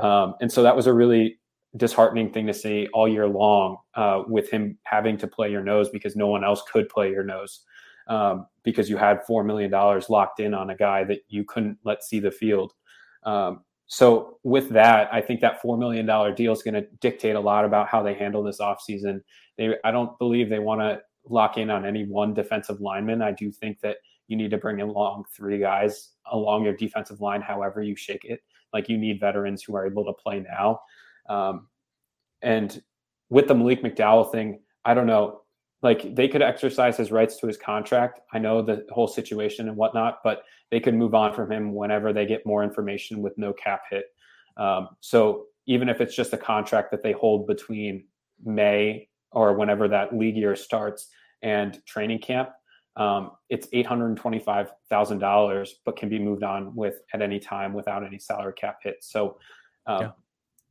Um, and so that was a really disheartening thing to see all year long uh, with him having to play your nose because no one else could play your nose um, because you had $4 million locked in on a guy that you couldn't let see the field. Um, so with that, I think that four million dollar deal is going to dictate a lot about how they handle this offseason. They, I don't believe they want to lock in on any one defensive lineman. I do think that you need to bring along three guys along your defensive line, however you shake it. Like you need veterans who are able to play now. Um, and with the Malik McDowell thing, I don't know. Like they could exercise his rights to his contract. I know the whole situation and whatnot, but they could move on from him whenever they get more information with no cap hit. Um, so even if it's just a contract that they hold between May or whenever that league year starts and training camp, um, it's eight hundred twenty-five thousand dollars, but can be moved on with at any time without any salary cap hit. So um,
Yeah.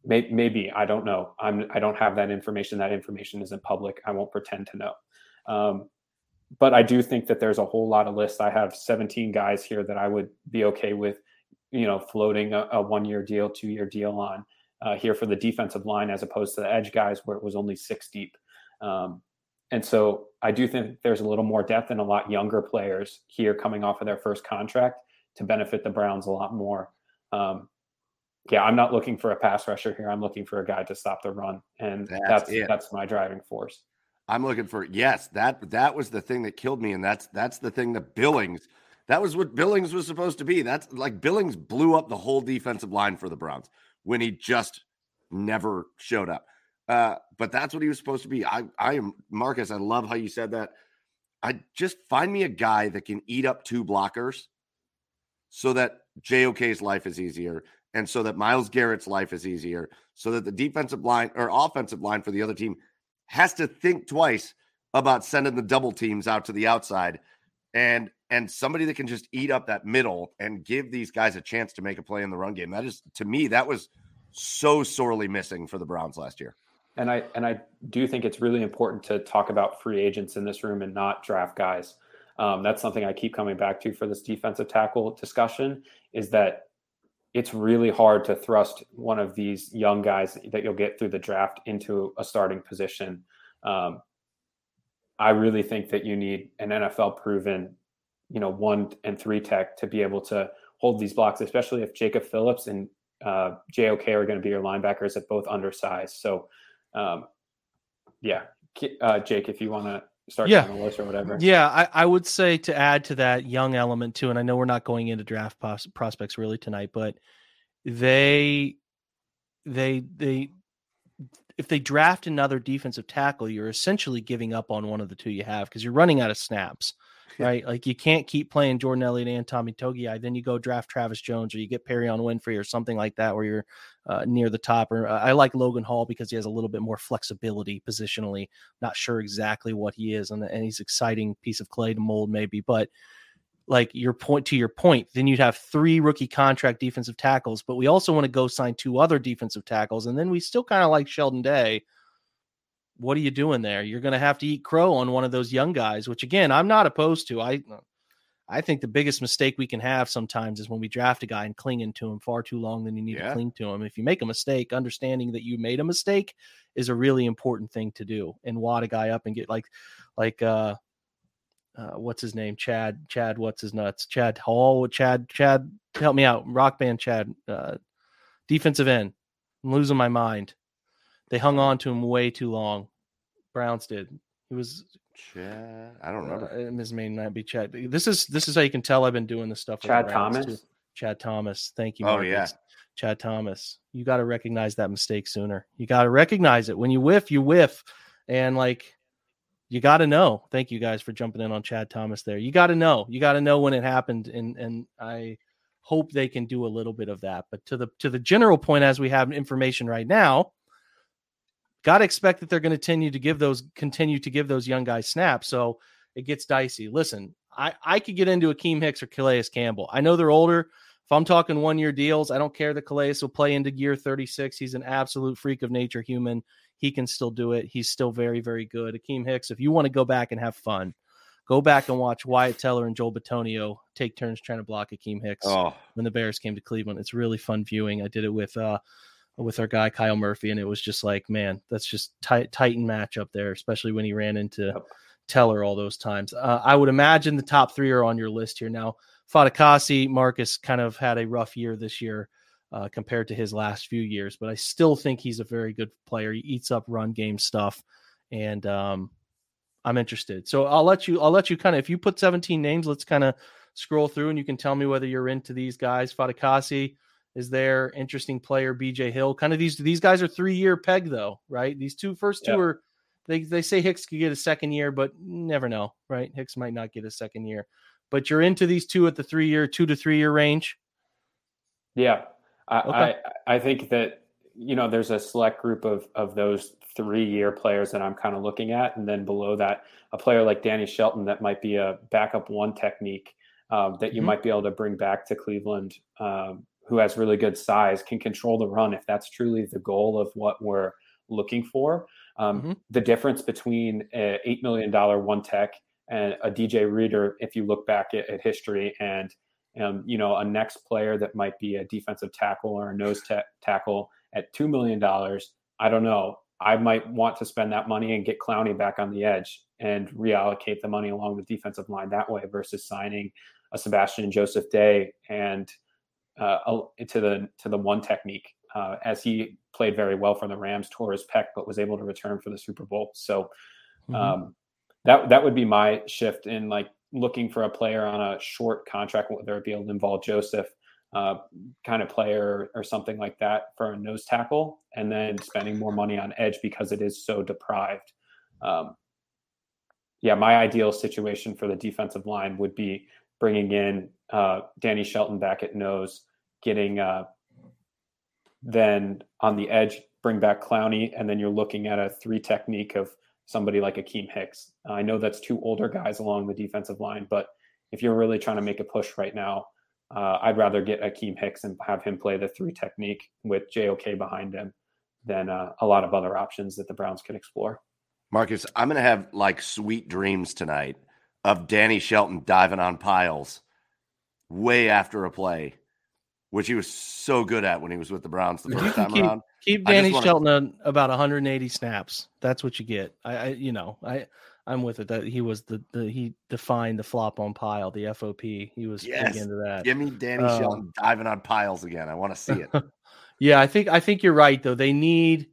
May, maybe I don't know. I'm I don't have that information. That information isn't public. I won't pretend to know. Um, but I do think that there's a whole lot of lists. I have 17 guys here that I would be okay with, you know, floating a, a one-year deal, two-year deal on uh, here for the defensive line, as opposed to the edge guys where it was only six deep. Um, and so I do think there's a little more depth and a lot younger players here coming off of their first contract to benefit the Browns a lot more. Um, yeah, I'm not looking for a pass rusher here. I'm looking for a guy to stop the run, and
That's
that's that's my driving force.
I'm looking for yes, that that was the thing that killed me, and that's that's the thing that Billings. That was what Billings was supposed to be. That's like Billings blew up the whole defensive line for the Browns when he just never showed up. Uh, but that's what he was supposed to be. I I am Marcus. I love how you said that. I just find me a guy that can eat up two blockers, so that JOK's life is easier, and so that Myles Garrett's life is easier, so that the defensive line or offensive line for the other team has to think twice about sending the double teams out to the outside and and somebody that can just eat up that middle and give these guys a chance to make a play in the run game. That is to me that was so sorely missing for the Browns last year.
And I and I do think it's really important to talk about free agents in this room and not draft guys. Um, that's something I keep coming back to for this defensive tackle discussion. Is that it's really hard to thrust one of these young guys that you'll get through the draft into a starting position. Um, I really think that you need an NFL proven, you know, one and three tech to be able to hold these blocks, especially if Jacob Phillips and uh, JOK are going to be your linebackers at both undersized. So, um, yeah, uh, Jake, if you want to start
Yeah.
down the list or whatever.
Yeah, I, I would say to add to that young element too, and I know we're not going into draft pos- prospects really tonight, but they, they, they, if they draft another defensive tackle, you're essentially giving up on one of the two you have because you're running out of snaps, right? Like you can't keep playing Jordan Elliott and Tommy Togiai. Then you go draft Travis Jones or you get Perrion Winfrey or something like that where you're uh, near the top. Or uh, I like Logan Hall because he has a little bit more flexibility positionally. Not sure exactly what he is, and, and he's exciting piece of clay to mold maybe, but like your point to your point, then you'd have three rookie contract defensive tackles, but we also want to go sign two other defensive tackles, and then we still kind of like Sheldon Day. What are you doing there? You're going to have to eat crow on one of those young guys, which again, I'm not opposed to. I I think the biggest mistake we can have sometimes is when we draft a guy and clinging to him far too long than you need
Yeah.
to cling to him. If you make a mistake, understanding that you made a mistake is a really important thing to do and wad a guy up and get like like uh uh, what's his name? Chad, Chad, what's his nuts? Chad Hall, Chad, Chad, help me out. Rock band Chad, uh, defensive end. I'm losing my mind. They hung on to him way too long. Browns did. He was
Chad, I don't remember.
uh, his name might be Chad. This is this is how you can tell I've been doing this stuff.
Chad Thomas.
too. Chad Thomas. Thank you.
Oh,
Marcus.
yeah.
Chad Thomas. You got to recognize that mistake sooner. You got to recognize it. When you whiff, you whiff, and like you got to know. Thank you guys for jumping in on Chad Thomas there. You got to know. You got to know when it happened, and and I hope they can do a little bit of that. But to the to the general point, as we have information right now, got to expect that they're going to continue to give those continue to give those young guys snaps. So it gets dicey. Listen, I I could get into Akiem Hicks or Calais Campbell. I know they're older. If I'm talking one year deals, I don't care that Calais will play into year 36. He's an absolute freak of nature human. He can still do it. He's still very, very good. Akiem Hicks, if you want to go back and have fun, go back and watch Wyatt Teller and Joel Bitonio take turns trying to block Akiem Hicks
Oh,
when the Bears came to Cleveland. It's really fun viewing. I did it with uh with our guy Kyle Murphy, and it was just like, man, that's just tight Titan match up there, especially when he ran into
Yep.
Teller all those times. Uh, I would imagine the top three are on your list here now. Fatukasi, Marcus kind of had a rough year this year uh, compared to his last few years, but I still think he's a very good player. He eats up run game stuff, and um, I'm interested. So I'll let you. I'll let you kind of. If you put 17 names, let's kind of scroll through, and you can tell me whether you're into these guys. Fatukasi is there. Interesting player. BJ Hill. Kind of these. These guys are three year peg though, right? These two first two
Yeah.
are. They they say Hicks could get a second year, but never know, right? Hicks might not get a second year. But you're into these two at the three year, two to three year range.
Yeah, I,
Okay.
I I think that you know there's a select group of of those three year players that I'm kind of looking at, and then below that, a player like Danny Shelton that might be a backup one technique um, that you
Mhm.
might be able to bring back to Cleveland, um, who has really good size, can control the run if that's truly the goal of what we're looking for. Um,
Mhm.
The difference between a eight million dollar one tech and a DJ Reader, if you look back at, at history, and um, you know a next player that might be a defensive tackle or a nose ta- tackle at two million dollars, I don't know. I might want to spend that money and get Clowney back on the edge and reallocate the money along the defensive line that way versus signing a Sebastian Joseph Day and uh, to the to the one technique uh, as he played very well for the Rams, tore his pec, but was able to return for the Super Bowl. So
Mhm.
um, that that would be my shift in like looking for a player on a short contract, whether it be a Linval Joseph uh, kind of player or something like that for a nose tackle, and then spending more money on edge because it is so deprived. Um, yeah, my ideal situation for the defensive line would be bringing in uh, Danny Shelton back at nose, getting uh, then on the edge, bring back Clowney, and then you're looking at a three technique of somebody like Akiem Hicks. I know that's two older guys along the defensive line, but if you're really trying to make a push right now, uh, I'd rather get Akiem Hicks and have him play the three technique with JOK behind him than uh, a lot of other options that the Browns can explore.
Marcus, I'm going to have like sweet dreams tonight of Danny Shelton diving on piles way after a play, which he was so good at when he was with the Browns the first time
keep-
around.
Keep Danny
wanna-
Shelton on about 180 snaps. That's what you get. I, I you know, I I'm with it that he was the, the he defined the flop on pile, the FOP. He was
Yes.
big into that.
Give me Danny
Uh,
Shelton diving on piles again. I want to see it.
Yeah, I think I think you're right though. They need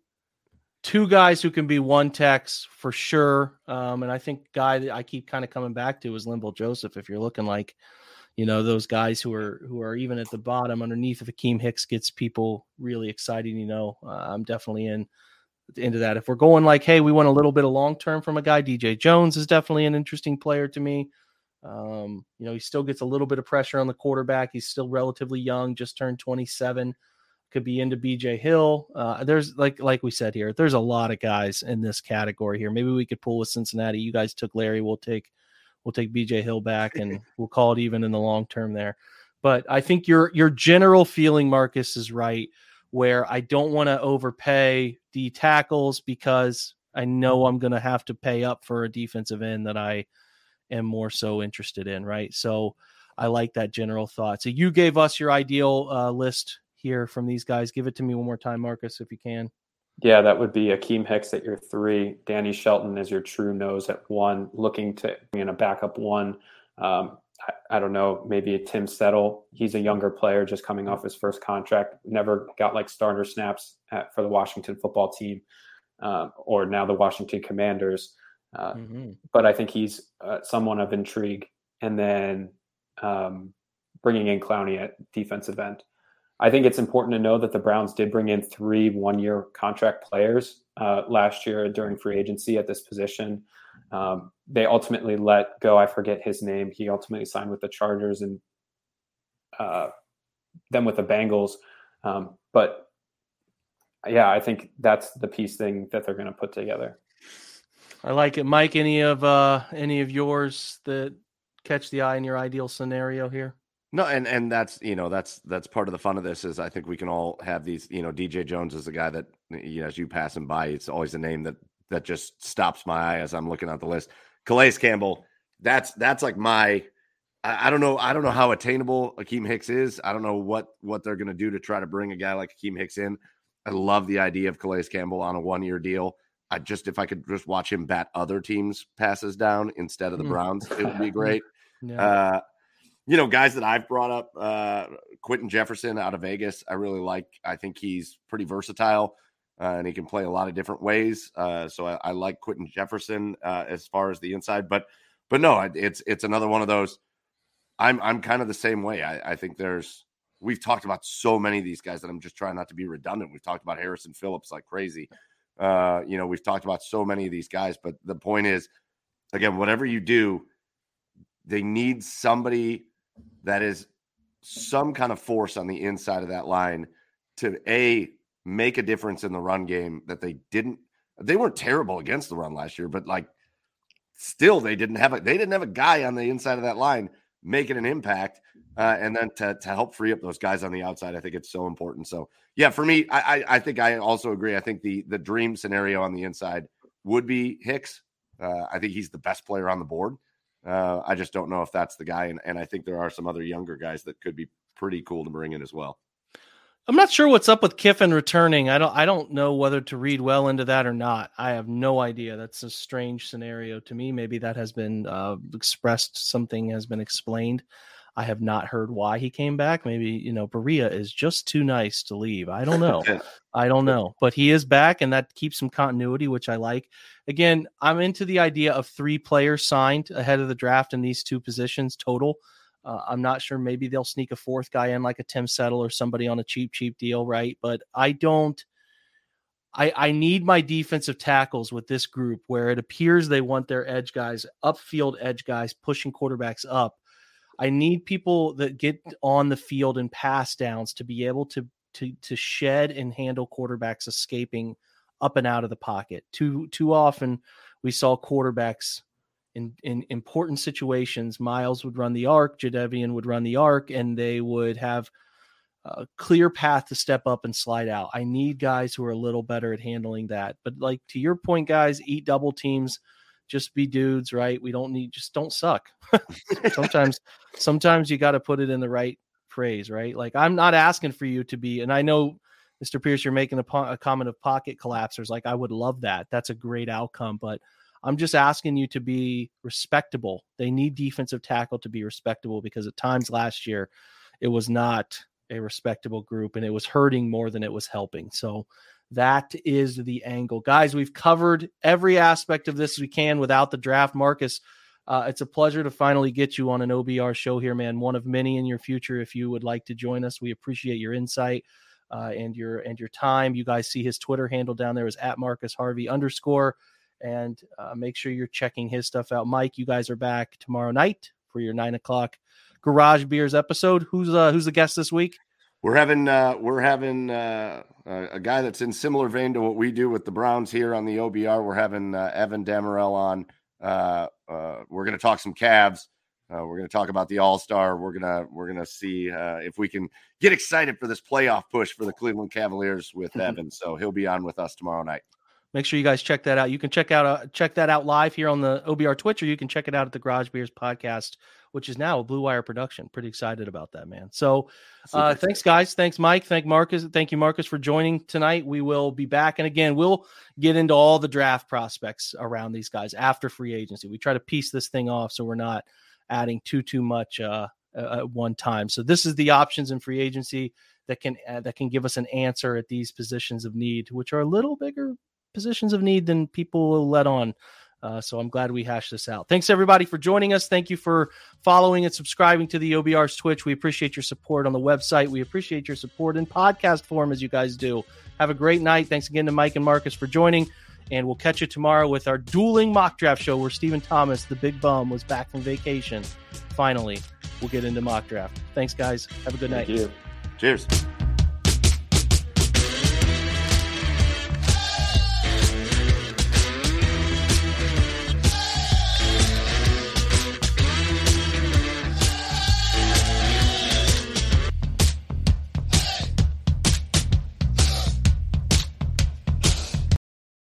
two guys who can be one techs for sure. Um, and I think guy that I keep kind of coming back to is Linval Joseph. If you're looking like, you know, those guys who are who are even at the bottom underneath if Akiem Hicks gets people really excited, you know, uh, I'm definitely in into that. If we're going like, hey, we want a little bit of long term from a guy, DJ Jones is definitely an interesting player to me. Um, you know, he still gets a little bit of pressure on the quarterback. He's still relatively young, just turned 27 could be into BJ Hill. Uh, there's like like we said here, there's a lot of guys in this category here. Maybe we could pull with Cincinnati. You guys took Larry. We'll take we'll take BJ Hill back and we'll call it even in the long term there. But I think your your general feeling, Marcus, is right. Where I don't want to overpay D tackles because I know I'm going to have to pay up for a defensive end that I am more so interested in, right? So I like that general thought. So you gave us your ideal uh, list here from these guys. Give it to me one more time, Marcus, if you can.
Yeah, that would be Akiem Hicks at your three. Danny Shelton is your true nose at one, looking to bring in a backup one. Um, I, I, don't know, maybe a Tim Settle. He's a younger player just coming off his first contract, never got like starter snaps at, for the Washington football team um, or now the Washington Commanders. Uh, mm-hmm. But I think he's uh, someone of intrigue. And then um, bringing in Clowney at defensive end. I think it's important to know that the Browns did bring in three one year contract players uh, last year during free agency at this position. Um, they ultimately let go, I forget his name. He ultimately signed with the Chargers and uh, then with the Bengals. Um, but yeah, I think that's the piece thing that they're going to put together.
I like it, Mike. Any of uh, any of yours that catch the eye in your ideal scenario here?
No, and and that's you know that's that's part of the fun of this is I think we can all have these you know DJ Jones is the guy that you know as you pass him by it's always a name that that just stops my eye as I'm looking at the list. Calais Campbell, that's that's like my I, I don't know I don't know how attainable Akiem Hicks is. I don't know what what they're gonna do to try to bring a guy like Akiem Hicks in. I love the idea of Calais Campbell on a one year deal. I just if I could just watch him bat other teams passes down instead of the hmm. Browns, it would be great. Yeah. Uh, you know, guys that I've brought up, uh, Quinton Jefferson out of Vegas, I really like. I think he's pretty versatile uh, and he can play a lot of different ways. Uh, so I, I, like Quinton Jefferson uh, as far as the inside, but but no, it's it's another one of those. I'm I'm kind of the same way. I, I think there's we've talked about so many of these guys that I'm just trying not to be redundant. We've talked about Harrison Phillips like crazy. Uh, you know, we've talked about so many of these guys, but the point is, again, whatever you do, they need somebody that is some kind of force on the inside of that line to a make a difference in the run game that they didn't they weren't terrible against the run last year but like still they didn't have a they didn't have a guy on the inside of that line making an impact uh, and then to, to help free up those guys on the outside i think it's so important. So yeah for me I, I, I think i also agree. I think the the dream scenario on the inside would be hicks. Uh, i think he's the best player on the board uh, I just don't know if that's the guy, and, and I think there are some other younger guys that could be pretty cool to bring in as well.
I'm not sure what's up with Kiffin returning. I don't I don't know whether to read well into that or not. I have no idea. That's a strange scenario to me. Maybe that has been uh, expressed. Something has been explained. I have not heard why he came back. Maybe, you know, Berea is just too nice to leave. I don't know. I don't know. But he is back and that keeps some continuity, which I like. Again, I'm into the idea of three players signed ahead of the draft in these two positions total. Uh, I'm not sure. Maybe they'll sneak a fourth guy in, like a Tim Settle or somebody on a cheap, cheap deal, right? But I don't. I, I need my defensive tackles with this group where it appears they want their edge guys, upfield edge guys, pushing quarterbacks up I need people that get on the field and pass downs to be able to to to shed and handle quarterbacks escaping up and out of the pocket. Too too often we saw quarterbacks in in important situations. Myles would run the arc, Jadeveon would run the arc, and they would have a clear path to step up and slide out. I need guys who are a little better at handling that. But like to your point, guys, eat double teams just be dudes, right? We don't need just don't suck. sometimes sometimes you got to put it in the right phrase, right? Like I'm not asking for you to be and I know Mr. Pierce you're making a, a comment of pocket collapsers like I would love that. That's a great outcome, but I'm just asking you to be respectable. They need defensive tackle to be respectable because at times last year it was not a respectable group and it was hurting more than it was helping. So that is the angle. Guys, we've covered every aspect of this we can without the draft. Marcus, uh, it's a pleasure to finally get you on an OBR show here, man. One of many in your future. If you would like to join us, we appreciate your insight uh, and your and your time. You guys see his Twitter handle down there is at Marcus Harvey underscore, and uh, make sure you're checking his stuff out. Mike, you guys are back tomorrow night for your nine o'clock Garage Beers episode. Who's uh, who's the guest this week?
We're having uh, we're having uh, a guy that's in similar vein to what we do with the Browns here on the OBR. We're having uh, Evan Dammarell on. Uh, uh, we're going to talk some Cavs. Uh, we're going to talk about the All Star. We're gonna we're gonna see if we can get excited for this playoff push for the Cleveland Cavaliers with Evan. So he'll be on with us tomorrow night.
make sure you guys check that out. You can check out uh, check that out live here on the OBR Twitch, or you can check it out at the Garage Beers podcast, which is now a Blue Wire production. Pretty excited about that, man. So, uh, thanks, guys. Thanks, Mike. Thank Marcus. Thank you, Marcus, for joining tonight. We will be back, and again, we'll get into all the draft prospects around these guys after free agency. We try to piece this thing off so we're not adding too too much uh, at one time. So this is the options in free agency that can uh, that can give us an answer at these positions of need, which are a little bigger positions of need than people will let on. Uh, so I'm glad we hashed this out. Thanks everybody for joining us. Thank you for following and subscribing to the OBR's Twitch. We appreciate your support on the website. We appreciate your support in podcast form as you guys do. Have a great night. Thanks again to Mike and Marcus for joining. And we'll catch you tomorrow with our dueling mock draft show where Stephen Thomas, the big bum, was back from vacation. Finally, we'll get into mock draft. Thanks, guys. Have a good
Thank
night.
you.
Cheers.